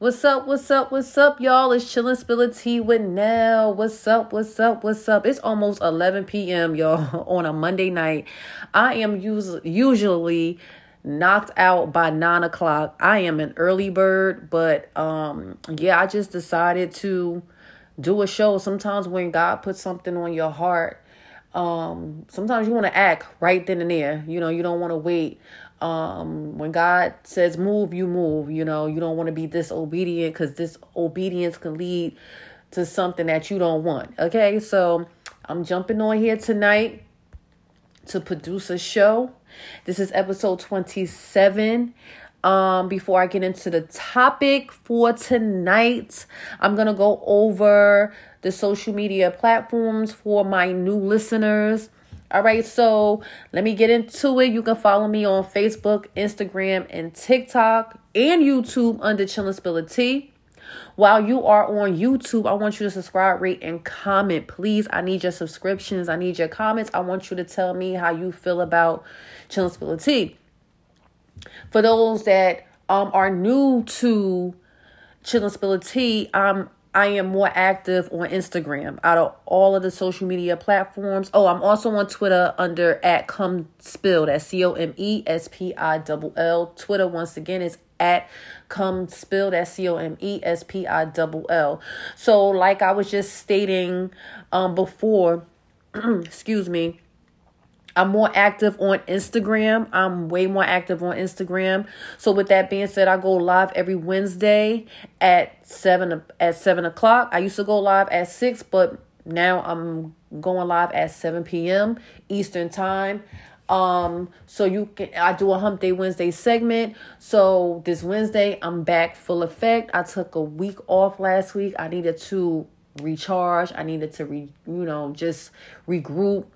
What's up? What's up? What's up, y'all? It's chillin' spilling tea with Nell. What's up? What's up? What's up? It's almost 11 p.m., y'all, on a Monday night. I am us- usually knocked out by nine o'clock. I am an early bird, but um, yeah, I just decided to do a show. Sometimes when God puts something on your heart, um, sometimes you want to act right then and there. You know, you don't want to wait um when god says move you move you know? You don't want to be disobedient because disobedience can lead to something that you don't want okay? So i'm jumping on here tonight to produce a show. This is episode 27 um before i get into the topic for tonight i'm gonna go over the social media platforms for my new listeners all right, so let me get into it. You can follow me on Facebook, Instagram, and TikTok and YouTube under Chillin' Spill Tea. While you are on YouTube, I want you to subscribe, rate, and comment. Please, I need your subscriptions. I need your comments. I want you to tell me how you feel about Chillin' Spill Tea. For those that um are new to Chillin' Spill Tea, um I am more active on Instagram out of all of the social media platforms. Oh, I'm also on Twitter under at come spill. That's C O M E S P I L L. Twitter once again is at come spill. That's C O M E S P I L L. So, like I was just stating um before, excuse me I'm more active on Instagram. I'm way more active on Instagram. So with that being said, I go live every Wednesday at seven at seven o'clock. I used to go live at six, but now I'm going live at seven p.m. Eastern time. Um, so you can I do a hump day Wednesday segment. So this Wednesday I'm back full effect. I took a week off last week. I needed to recharge. I needed to re you know just regroup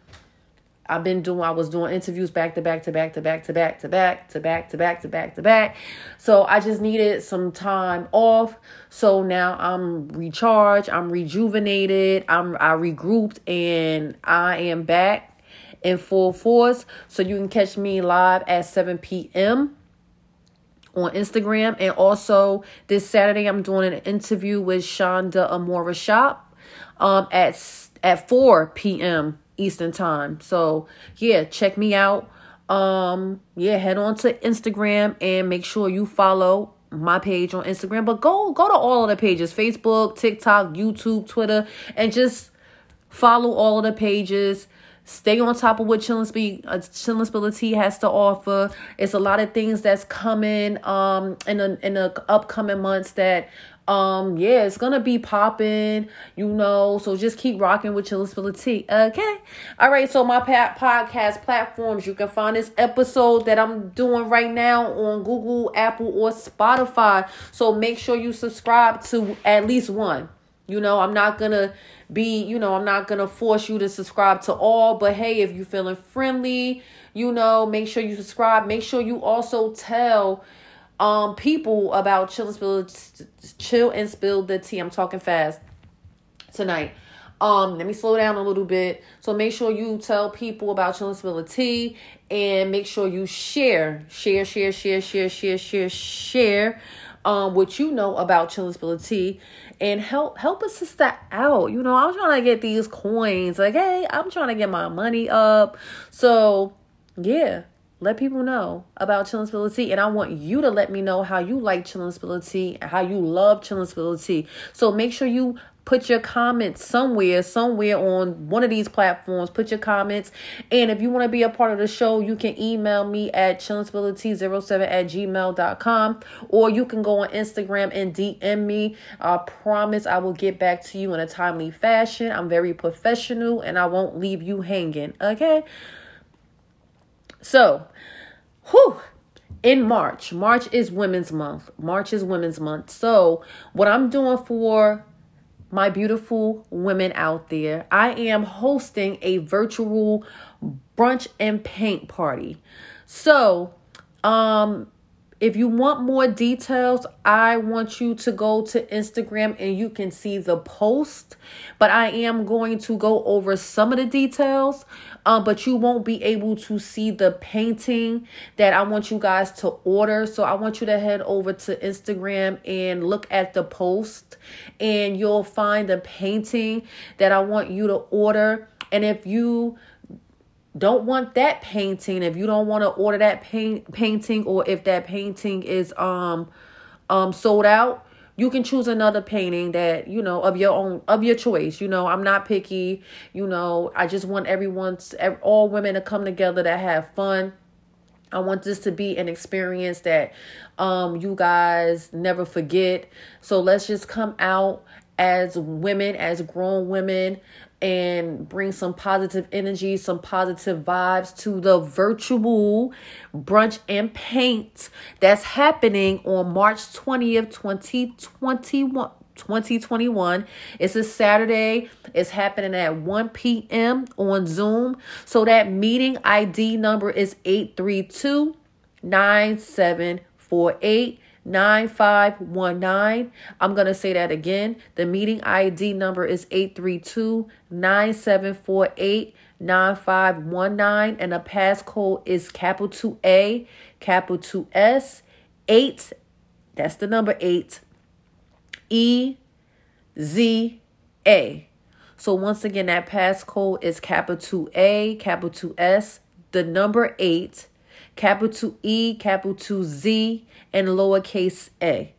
I've been doing I was doing interviews back to back to back to back to back to back to back to back to back to back. So I just needed some time off. So now I'm recharged, I'm rejuvenated, I'm I regrouped and I am back in full force. So you can catch me live at 7 p.m. on Instagram. And also this Saturday I'm doing an interview with Shonda Amora Shop um at at 4 p.m. Eastern time. So yeah, check me out. Um, yeah, head on to Instagram and make sure you follow my page on Instagram. But go go to all of the pages: Facebook, TikTok, YouTube, Twitter, and just follow all of the pages. Stay on top of what Chillin' Speak uh, Chillin' Tea has to offer. It's a lot of things that's coming um in the in the upcoming months that um yeah it's gonna be popping you know so just keep rocking with chillability okay? All right so my pa- podcast platforms you can find this episode that i'm doing right now on google apple or spotify. So make sure you subscribe to at least one. You know i'm not gonna be you know i'm not gonna force you to subscribe to all but hey if you're feeling friendly you know make sure you subscribe. Make sure you also tell um people about chill and spill chill and spill the tea. I'm talking fast tonight. Um, let me slow down a little bit. So make sure you tell people about chill and spill the tea and make sure you share, share, share, share, share, share, share, share um what you know about chill and spill the tea and help help a sister out. You know, I'm trying to get these coins. Like, hey, I'm trying to get my money up. So yeah, let people know about Chillin' Spill Tea. And I want you to let me know how you like Chillin' Spill Tea and how you love Chillin' Spill Tea. So make sure you put your comments somewhere, somewhere on one of these platforms. Put your comments. And if you want to be a part of the show, you can email me at chillinspillitea07 at gmail.com or you can go on Instagram and DM me. I promise I will get back to you in a timely fashion. I'm very professional and I won't leave you hanging. Okay? So, whew, in March, March is Women's Month. March is Women's Month. So, what I'm doing for my beautiful women out there, I am hosting a virtual brunch and paint party. So, um, if you want more details, I want you to go to Instagram and you can see the post. But I am going to go over some of the details. Um, but you won't be able to see the painting that I want you guys to order. So I want you to head over to Instagram and look at the post, and you'll find the painting that I want you to order. And if you don't want that painting. If you don't want to order that paint painting or if that painting is um um sold out you can choose another painting that you know of your own of your choice. You know i'm not picky. You know i just want everyone's all women to come together to have fun. I want this to be an experience that um you guys never forget. So let's just come out as women, as grown women, and bring some positive energy, some positive vibes to the virtual brunch and paint that's happening on March 20th, 2021. 2021. It's a Saturday. It's happening at 1 p.m. on Zoom. So that meeting ID number is 832 9748. 9519. I'm going to say that again. The meeting ID number is 832 9748 9519 and the passcode is capital two A, capital S, 8. That's the number 8. E Z A. So once again that passcode is capital two A, capital S, the number 8, capital E, capital Z and lowercase a.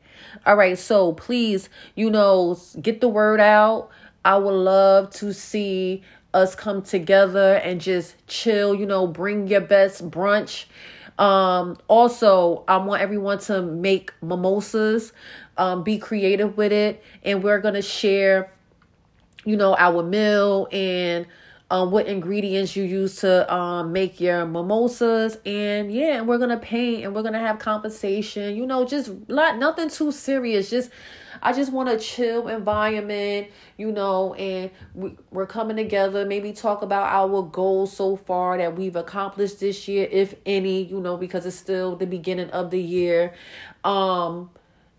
All right, so please, you know, get the word out. I would love to see us come together and just chill, you know, bring your best brunch. Um also, I want everyone to make mimosas, um be creative with it and we're to share you know our meal and um, what ingredients you use to um, make your mimosas. And yeah and we're gonna paint and we're gonna have conversation. You know just not nothing too serious. Just i just want a chill environment you know and we, we're coming together. Maybe talk about our goals so far that we've accomplished this year if any you know because it's still the beginning of the year. Um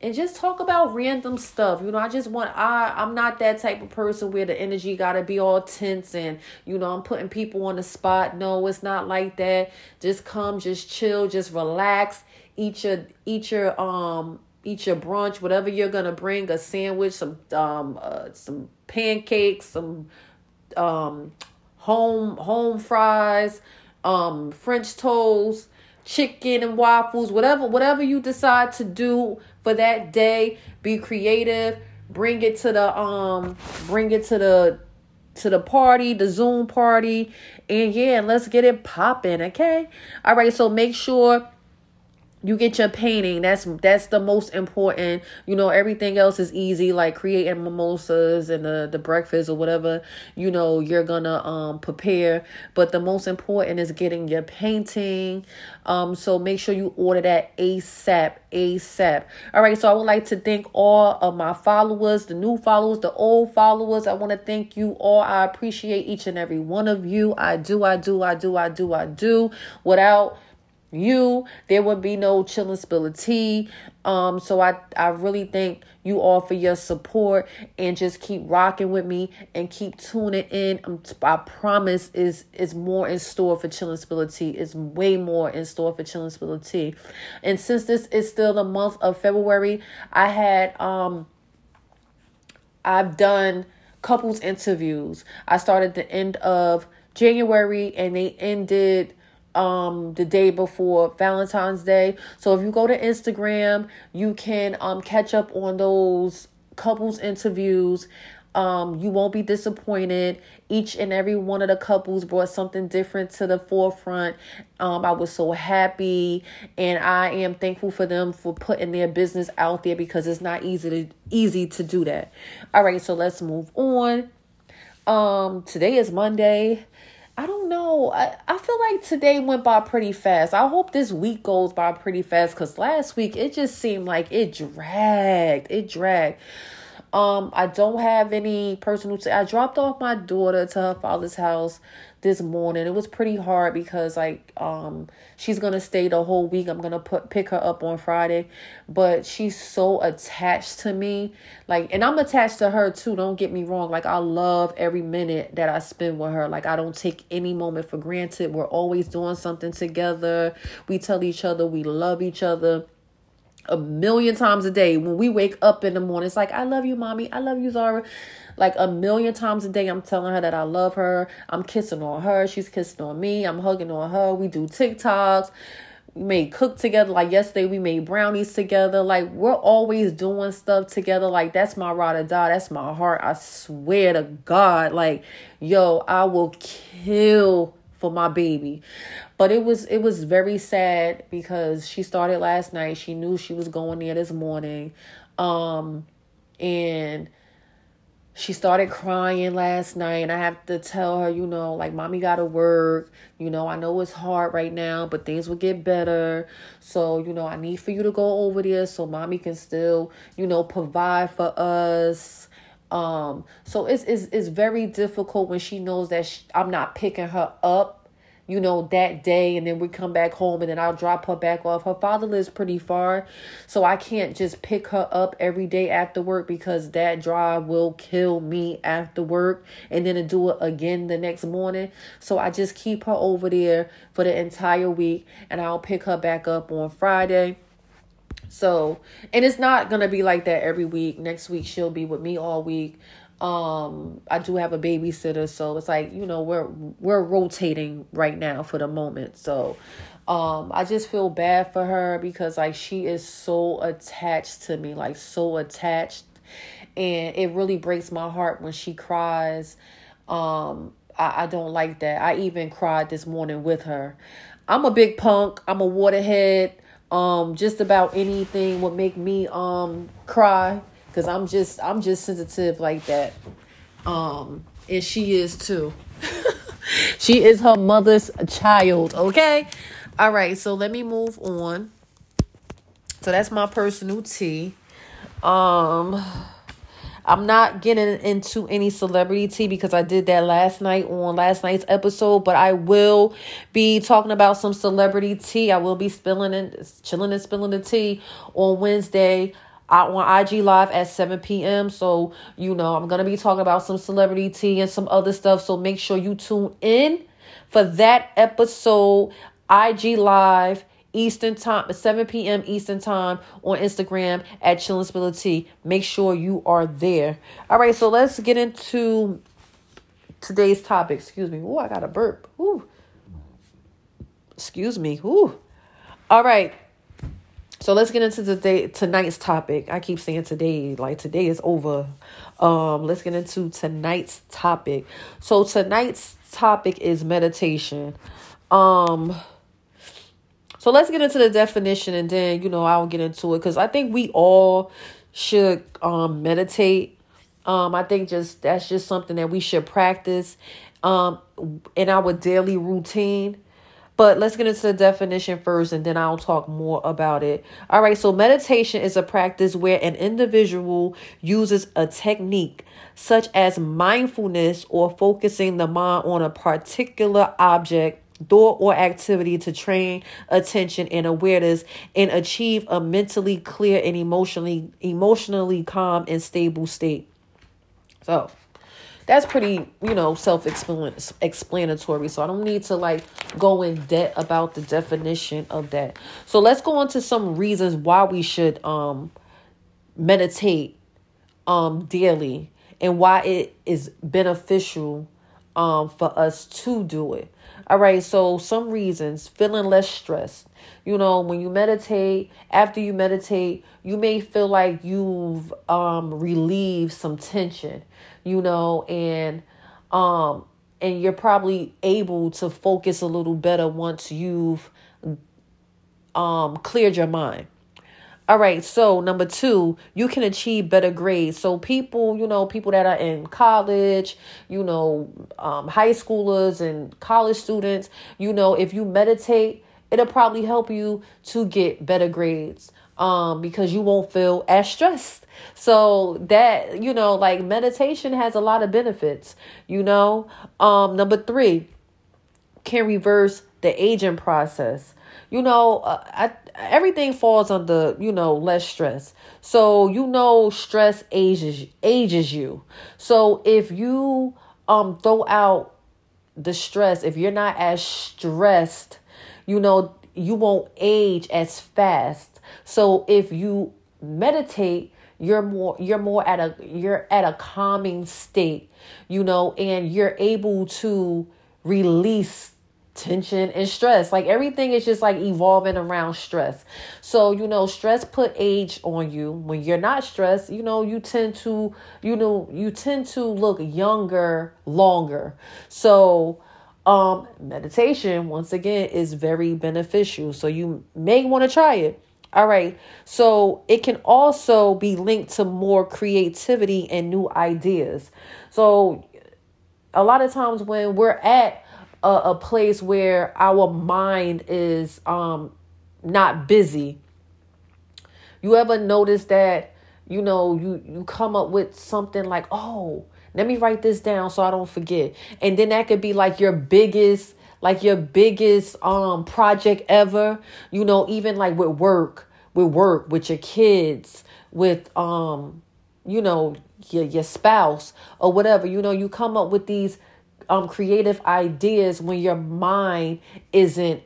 and just talk about random stuff. You know, I just want I I'm not that type of person where the energy got to be all tense and you know, I'm putting people on the spot. No, it's not like that. Just come, just chill, just relax. Eat your eat your um eat your brunch, whatever you're to bring, a sandwich, some um uh, some pancakes, some um home home fries, um french toast, chicken and waffles, whatever whatever you decide to do for that day. Be creative. Bring it to the um bring it to the to the party, the Zoom party. And yeah, let's get it popping, okay? All right, so make sure you get your painting that's that's the most important you know everything else is easy like creating mimosas and the the breakfast or whatever you know you're gonna um prepare. But the most important is getting your painting. Um so make sure you order that asap asap all right so i would like to thank all of my followers the new followers the old followers. I want to thank you all. I appreciate each and every one of you. I do i do i do i do i do. Without you. There would be no chilling spill of tea. Um so i i really thank you all for your support and just keep rocking with me and keep tuning in. Um, i promise is is more in store for chilling spill of tea. Is way more in store for chilling spill of tea. And since this is still the month of february i had um i've done couples interviews. I started the end of january and they ended um the day before Valentine's Day. So if you go to Instagram, you can um catch up on those couples interviews. Um, you won't be disappointed. Each and every one of the couples brought something different to the forefront. Um, I was so happy, and I am thankful for them for putting their business out there because it's not easy to easy to do that. All right, so let's move on. Um, today is Monday. I don't know. I, I feel like today went by pretty fast. I hope this week goes by pretty fast because last week it just seemed like it dragged. It dragged. Um, I don't have any personal. T- I dropped off my daughter to her father's house this morning. It was pretty hard because like um she's gonna stay the whole week. I'm gonna put pick her up on Friday, but she's so attached to me. Like, and I'm attached to her too. Don't get me wrong. Like, I love every minute that I spend with her. Like, I don't take any moment for granted. We're always doing something together. We tell each other we love each other a million times a day when we wake up in the morning. It's like, I love you, mommy. I love you, Zara. Like a million times a day, I'm telling her that I love her. I'm kissing on her. She's kissing on me. I'm hugging on her. We do TikToks. We may cook together. Like yesterday, we made brownies together. Like we're always doing stuff together. Like that's my ride or die. That's my heart. I swear to God. Like, yo, I will kill for my baby but it was it was very sad because she started last night. She knew she was going there this morning. Um and she started crying last night. And i have to tell her you know like mommy gotta work. You know i know it's hard right now but things will get better. So you know i need for you to go over there so mommy can still you know provide for us. Um so it's it's, it's very difficult when she knows that she, i'm not picking her up you know, that day and then we come back home and then I'll drop her back off. Her father lives pretty far, so I can't just pick her up every day after work because that drive will kill me after work and then to do it again the next morning. So I just keep her over there for the entire week and I'll pick her back up on Friday. So, and it's not going to be like that every week. Next week she'll be with me all week um i do have a babysitter so it's like you know we're we're rotating right now for the moment. So um i just feel bad for her because like she is so attached to me like so attached. And it really breaks my heart when she cries. Um i, I don't like that. I even cried this morning with her. I'm a big punk. I'm a waterhead. Um just about anything would make me um cry because I'm just I'm just sensitive like that. Um, and she is too. she is her mother's child. Okay. All right. So let me move on. So that's my personal tea. Um. I'm not getting into any celebrity tea because I did that last night on last night's episode, but I will be talking about some celebrity tea. I will be spilling and chilling and spilling the tea on Wednesday out on IG Live at 7 p.m. So, you know, I'm going to be talking about some celebrity tea and some other stuff. So make sure you tune in for that episode, IG Live. Eastern time, 7 p.m. Eastern time on Instagram at Chillin' Spiller Tea. Make sure you are there. All right, so let's get into today's topic. Excuse me. Oh, I got a burp. Ooh. Excuse me. Ooh. All right. So let's get into today tonight's topic. I keep saying today, like today is over. Um, let's get into tonight's topic. So tonight's topic is meditation. Um so let's get into the definition and then you know I'll get into it because I think we all should um meditate. Um, I think just that's just something that we should practice um in our daily routine. But let's get into the definition first and then I'll talk more about it. All right, so meditation is a practice where an individual uses a technique such as mindfulness or focusing the mind on a particular object thought or activity to train attention and awareness and achieve a mentally clear and emotionally emotionally calm and stable state. So, that's pretty, you know, self explanatory. So I don't need to like go in depth about the definition of that. So let's go on to some reasons why we should um meditate um daily and why it is beneficial um for us to do it. All right, so some reasons feeling less stressed. You know, when you meditate, after you meditate, you may feel like you've um relieved some tension you know, and um and you're probably able to focus a little better once you've um cleared your mind. All right, so number two, you can achieve better grades. So people, you know, people that are in college, you know, um, high schoolers and college students, you know, if you meditate, it'll probably help you to get better grades. um, because you won't feel as stressed. So that, you know, like meditation has a lot of benefits, you know. Um, number three, can reverse the aging process. You know, uh, I, everything falls under, you know, less stress. So, you know, stress ages ages you. So, if you um throw out the stress, if you're not as stressed, you know, you won't age as fast. So if you meditate, you're more you're more at a you're at a calming state, you know, and you're able to release tension and stress. Like everything is just like evolving around stress. So, you know, stress put age on you. When you're not stressed, you know, you tend to, you know, you tend to look younger longer. So, um meditation once again is very beneficial. So you may want to try it. All right. So it can also be linked to more creativity and new ideas. So a lot of times when we're at a, a place where our mind is um not busy. You ever notice that you know you you come up with something like, "Oh, let me write this down so I don't forget." And then that could be like your biggest like your biggest um project ever, you know, even like with work, with work, with your kids, with um you know, your your spouse or whatever. You know, you come up with these um creative ideas when your mind isn't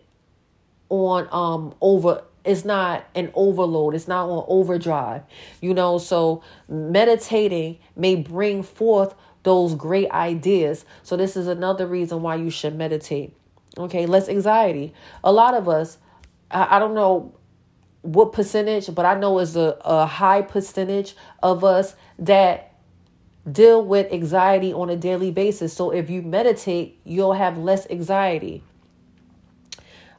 on um over it's not an overload it's not on overdrive you know? So meditating may bring forth those great ideas. So this is another reason why you should meditate okay? Less anxiety. A lot of us i, I don't know what percentage but i know it's a, a high percentage of us that deal with anxiety on a daily basis. So if you meditate, you'll have less anxiety.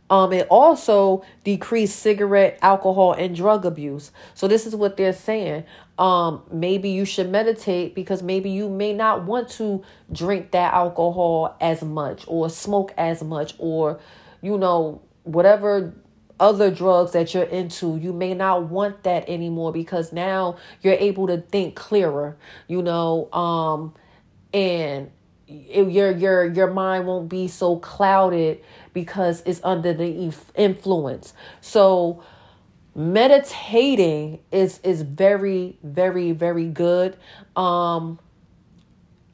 Um, it also decreased cigarette, alcohol, and drug abuse. So this is what they're saying. Um, maybe you should meditate because maybe you may not want to drink that alcohol as much or smoke as much or, you know, whatever other drugs that you're into, you may not want that anymore because now you're able to think clearer, you know, um, and it, your your your mind won't be so clouded because it's under the influence. So meditating is is very very very good. Um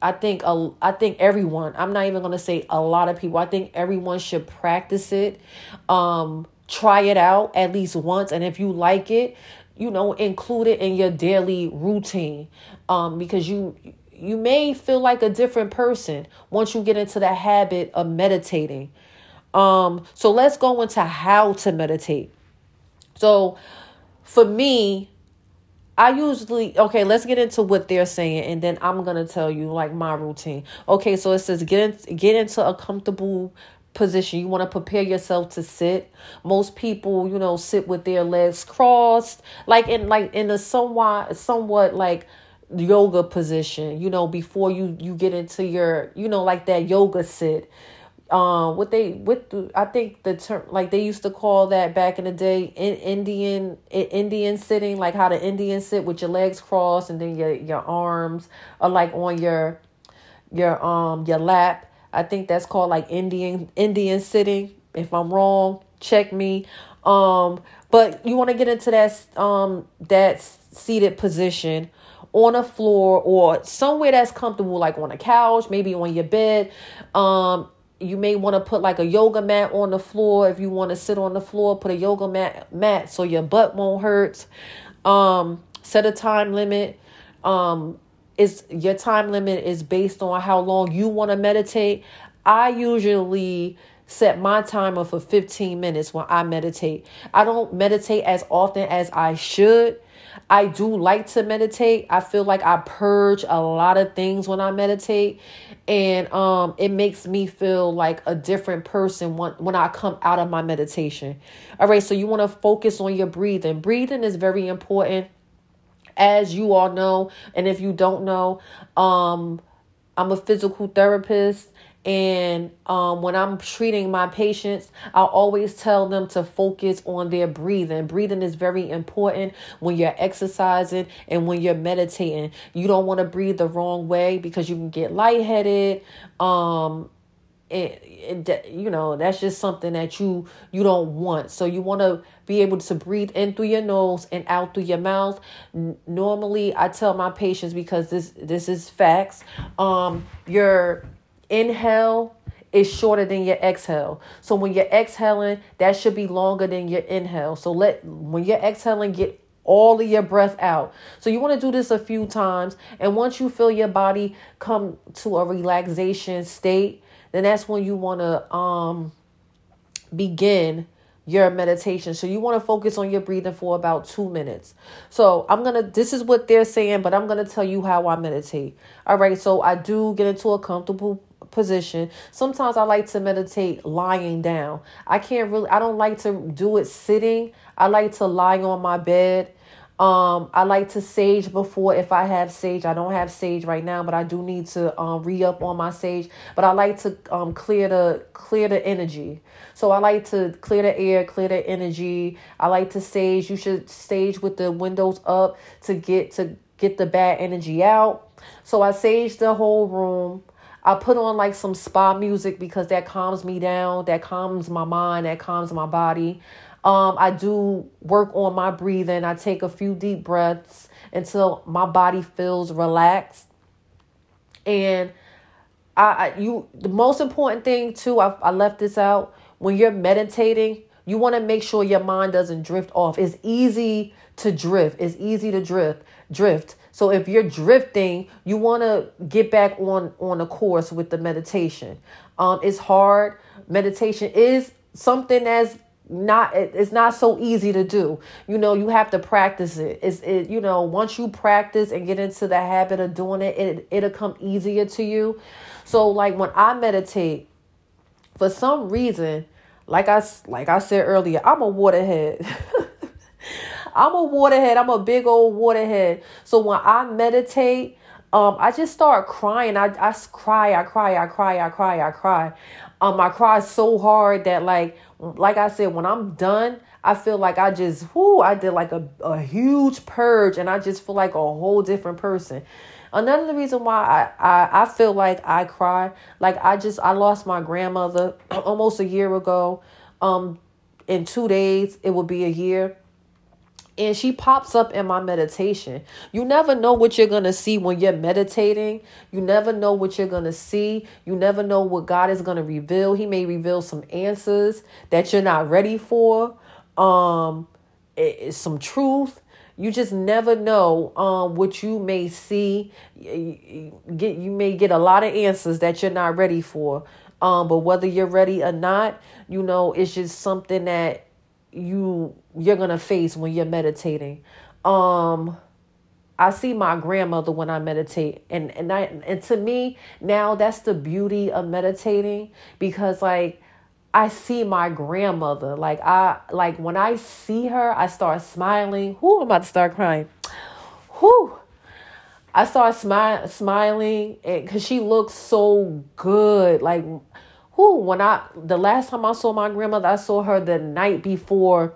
I think a, I think everyone, I'm not even going to say a lot of people. I think everyone should practice it. Um try it out at least once and if you like it you know include it in your daily routine. Um because you you may feel like a different person once you get into the habit of meditating. Um so let's go into how to meditate. So for me I usually okay, let's get into what they're saying and then I'm going to tell you like my routine. Okay, so it says get in, get into a comfortable position. You want to prepare yourself to sit. Most people, you know, sit with their legs crossed, like in like in a somewhat somewhat like yoga position, you know, before you you get into your, you know, like that yoga sit. Um, what they what the, I think the term like they used to call that back in the day in Indian Indian sitting, like how the Indians sit with your legs crossed and then your your arms are like on your your um your lap I think that's called like Indian Indian sitting. If I'm wrong, check me. Um, but you want to get into that um that seated position on a floor or somewhere that's comfortable, like on a couch, maybe on your bed. Um, you may want to put like a yoga mat on the floor if you want to sit on the floor. Put a yoga mat mat so your butt won't hurt. Um, set a time limit. Um, is your time limit is based on how long you want to meditate. I usually set my timer for 15 minutes when I meditate. I don't meditate as often as I should. I do like to meditate. I feel like I purge a lot of things when I meditate and um it makes me feel like a different person when when I come out of my meditation. All right, so you want to focus on your breathing. Breathing is very important as you all know, and if you don't know, um, I'm a physical therapist And um, when I'm treating my patients, I'll always tell them to focus on their breathing. Breathing is very important when you're exercising and when you're meditating. You don't want to breathe the wrong way because you can get lightheaded. Um, it, you know that's just something that you you don't want so you want to be able to breathe in through your nose and out through your mouth N- normally i tell my patients because this this is facts um your inhale is shorter than your exhale. So when you're exhaling, that should be longer than your inhale. So let when you're exhaling, get all of your breath out. So you want to do this a few times. And once you feel your body come to a relaxation state, then that's when you want to um begin your meditation. So you want to focus on your breathing for about 2 minutes. So I'm going to this is what they're saying, but I'm going to tell you how I meditate. All right, so I do get into a comfortable position. Sometimes I like to meditate lying down. I can't really I don't like to do it sitting. I like to lie on my bed. Um, I like to sage before if I have sage. I don't have sage right now, but I do need to um re up on my sage. But I like to um clear the clear the energy. So I like to clear the air, clear the energy. I like to sage. You should sage with the windows up to get to get the bad energy out. So I sage the whole room. I put on like some spa music because that calms me down, that calms my mind, that calms my body. Um, I do work on my breathing. I take a few deep breaths until my body feels relaxed. And I, I you the most important thing too, I, I left this out. When you're meditating, you want to make sure your mind doesn't drift off. It's easy to drift. It's easy to drift. Drift. So if you're drifting, you want to get back on on a course with the meditation. Um, it's hard. Meditation is something that's not it's not so easy to do you know you have to practice it it's it you know once you practice and get into the habit of doing it, it it'll come easier to you so like when i meditate for some reason like i like i said earlier i'm a waterhead I'm a waterhead. I'm a big old waterhead. So when I meditate, um, I just start crying. I, I cry, I cry, I cry, I cry, I cry. Um, I cry so hard that like, like I said, when I'm done, I feel like I just, whoo, I did like a, a huge purge and I just feel like a whole different person. Another reason why I, I, I feel like I cry, like I just, I lost my grandmother almost a year ago. Um, in two days, it will be a year and she pops up in my meditation. You never know what you're going to see when you're meditating. You never know what you're going to see. You never know what God is going to reveal. He may reveal some answers that you're not ready for. Um it's some truth. You just never know um what you may see. Get you may get a lot of answers that you're not ready for. Um but whether you're ready or not, you know, it's just something that you you're gonna face when you're meditating. Um I see my grandmother when I meditate and and I and to me now that's the beauty of meditating because like I see my grandmother like I like when I see her I start smiling. Who I'm about to start crying. Who I start smile, smiling because she looks so good. Like, who when I the last time I saw my grandmother, I saw her the night before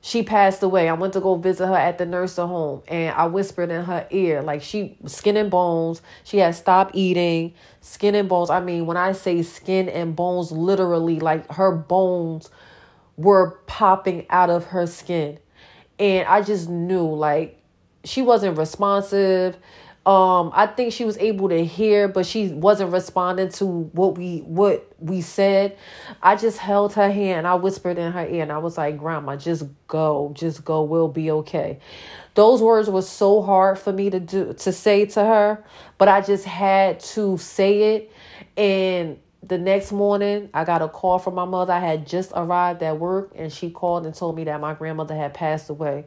she passed away. I went to go visit her at the nursing home and I whispered in her ear, like she skin and bones. She had stopped eating, skin and bones. I mean, when I say skin and bones, literally, like her bones were popping out of her skin. And I just knew, like, she wasn't responsive um i think she was able to hear but she wasn't responding to what we what we said. I just held her hand. I whispered in her ear and i was like grandma just go just go. We'll be okay. Those words were so hard for me to do to say to her but i just had to say it. And the next morning i got a call from my mother. I had just arrived at work and she called and told me that my grandmother had passed away.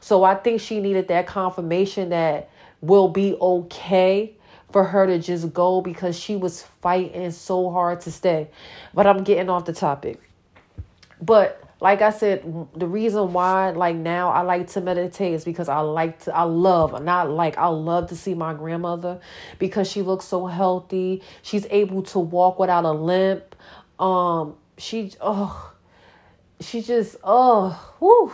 So i think she needed that confirmation that will be okay for her to just go because she was fighting so hard to stay. But I'm getting off the topic. But like I said, the reason why like now I like to meditate is because I like to I love not like I love to see my grandmother because she looks so healthy. She's able to walk without a limp. Um she oh she just oh whoo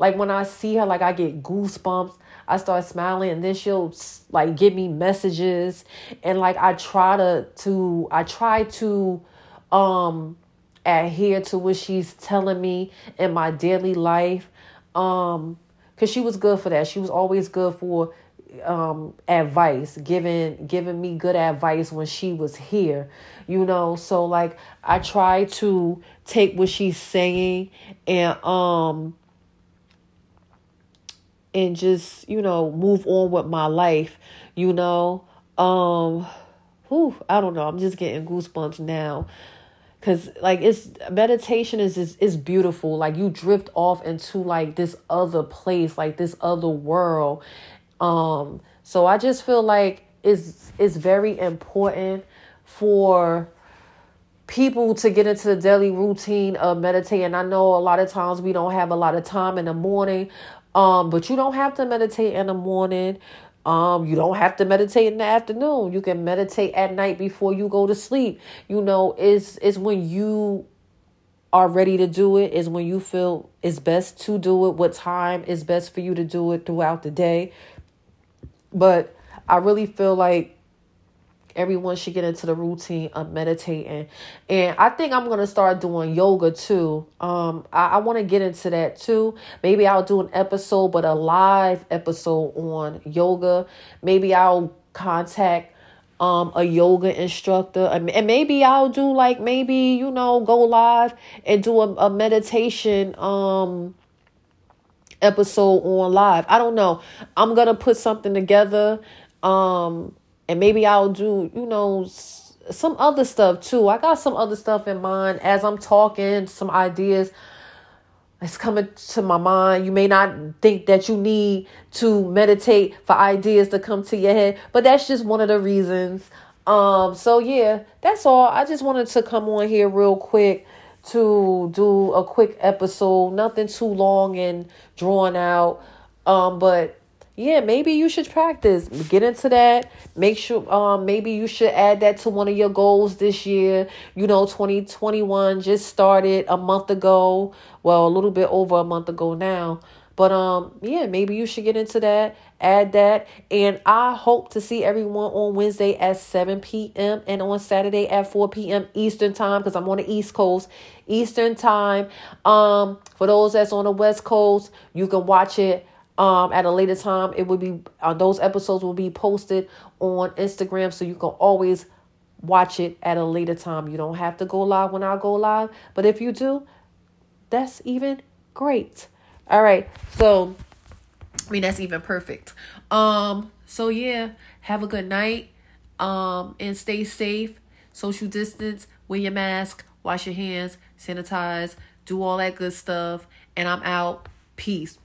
like when I see her like I get goosebumps. I start smiling and then she'll like give me messages and like I try to to I try to um adhere to what she's telling me in my daily life. Um, cause she was good for that. She was always good for um advice giving giving me good advice when she was here you know so like i try to take what she's saying and um and just you know move on with my life you know? Um whew, i don't know. I'm just getting goosebumps now. Because like it's meditation is, is is beautiful. Like you drift off into like this other place like this other world. Um so i just feel like it's it's very important for people to get into the daily routine of meditating. I know a lot of times we don't have a lot of time in the morning um but you don't have to meditate in the morning um, you don't have to meditate in the afternoon. You can meditate at night before you go to sleep. You know, it's it's when you are ready to do it, is when you feel it's best to do it, what time is best for you to do it throughout the day. But I really feel like everyone should get into the routine of meditating. And i think i'm gonna start doing yoga too. Um i, I want to get into that too. Maybe i'll do an episode but a live episode on yoga. Maybe i'll contact um a yoga instructor. And maybe i'll do like maybe you know go live and do a, a meditation um episode on live. I don't know. I'm gonna put something together um and maybe I'll do, you know, some other stuff too. I got some other stuff in mind as I'm talking, some ideas it's coming to my mind. You may not think that you need to meditate for ideas to come to your head, but that's just one of the reasons. Um, so yeah, that's all. I just wanted to come on here real quick to do a quick episode, nothing too long and drawn out. Um, but yeah, maybe you should practice. Get into that. Make sure um maybe you should add that to one of your goals this year. You know, 2021 just started a month ago. Well, a little bit over a month ago now. But um yeah, maybe you should get into that. Add that. And I hope to see everyone on Wednesday at 7 p.m. and on Saturday at 4 p.m. Eastern time because I'm on the East Coast. Eastern time. Um, for those that's on the West Coast, you can watch it um, at a later time. It will be uh, those episodes will be posted on Instagram, so you can always watch it at a later time. You don't have to go live when I go live, but if you do, that's even great. All right, so I mean that's even perfect. Um, so yeah, have a good night. Um, and stay safe. Social distance. Wear your mask. Wash your hands. Sanitize. Do all that good stuff. And I'm out. Peace.